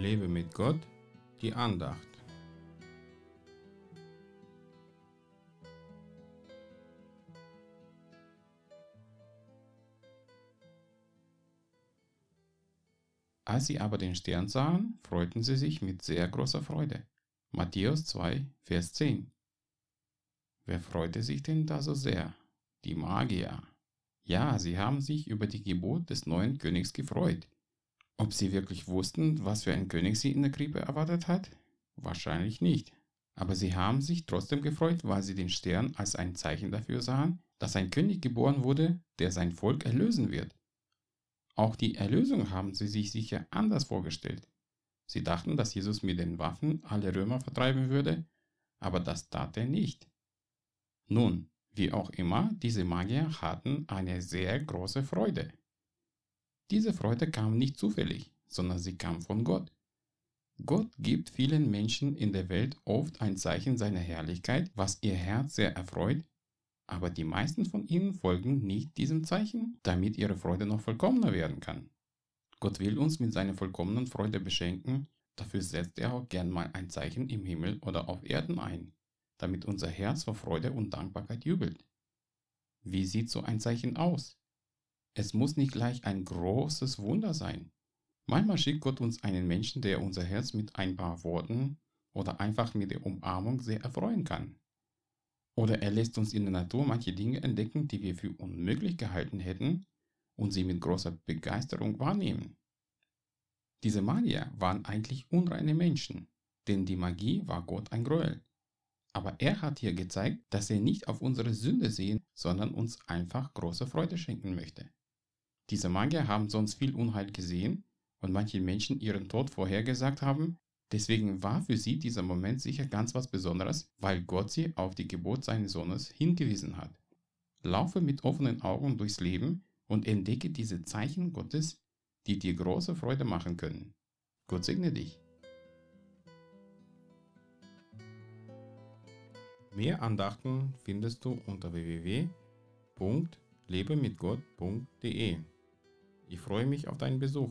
Lebe mit Gott, die Andacht. Als sie aber den Stern sahen, freuten sie sich mit sehr großer Freude. Matthäus 2, Vers 10. Wer freute sich denn da so sehr? Die Magier. Ja, sie haben sich über die Geburt des neuen Königs gefreut. Ob sie wirklich wussten, was für ein König sie in der Krippe erwartet hat? Wahrscheinlich nicht. Aber sie haben sich trotzdem gefreut, weil sie den Stern als ein Zeichen dafür sahen, dass ein König geboren wurde, der sein Volk erlösen wird. Auch die Erlösung haben sie sich sicher anders vorgestellt. Sie dachten, dass Jesus mit den Waffen alle Römer vertreiben würde, aber das tat er nicht. Nun, wie auch immer, diese Magier hatten eine sehr große Freude. Diese Freude kam nicht zufällig, sondern sie kam von Gott. Gott gibt vielen Menschen in der Welt oft ein Zeichen seiner Herrlichkeit, was ihr Herz sehr erfreut, aber die meisten von ihnen folgen nicht diesem Zeichen, damit ihre Freude noch vollkommener werden kann. Gott will uns mit seiner vollkommenen Freude beschenken, dafür setzt er auch gern mal ein Zeichen im Himmel oder auf Erden ein, damit unser Herz vor Freude und Dankbarkeit jubelt. Wie sieht so ein Zeichen aus? Es muss nicht gleich ein großes Wunder sein. Manchmal schickt Gott uns einen Menschen, der unser Herz mit ein paar Worten oder einfach mit der Umarmung sehr erfreuen kann. Oder er lässt uns in der Natur manche Dinge entdecken, die wir für unmöglich gehalten hätten und sie mit großer Begeisterung wahrnehmen. Diese Magier waren eigentlich unreine Menschen, denn die Magie war Gott ein Gräuel. Aber er hat hier gezeigt, dass er nicht auf unsere Sünde sehen, sondern uns einfach große Freude schenken möchte. Diese Magier haben sonst viel Unheil gesehen und manche Menschen ihren Tod vorhergesagt haben, deswegen war für sie dieser Moment sicher ganz was Besonderes, weil Gott sie auf die Geburt seines Sohnes hingewiesen hat. Laufe mit offenen Augen durchs Leben und entdecke diese Zeichen Gottes, die dir große Freude machen können. Gott segne dich. Mehr Andachten findest du unter www.lebemitgott.de. Ich freue mich auf deinen Besuch.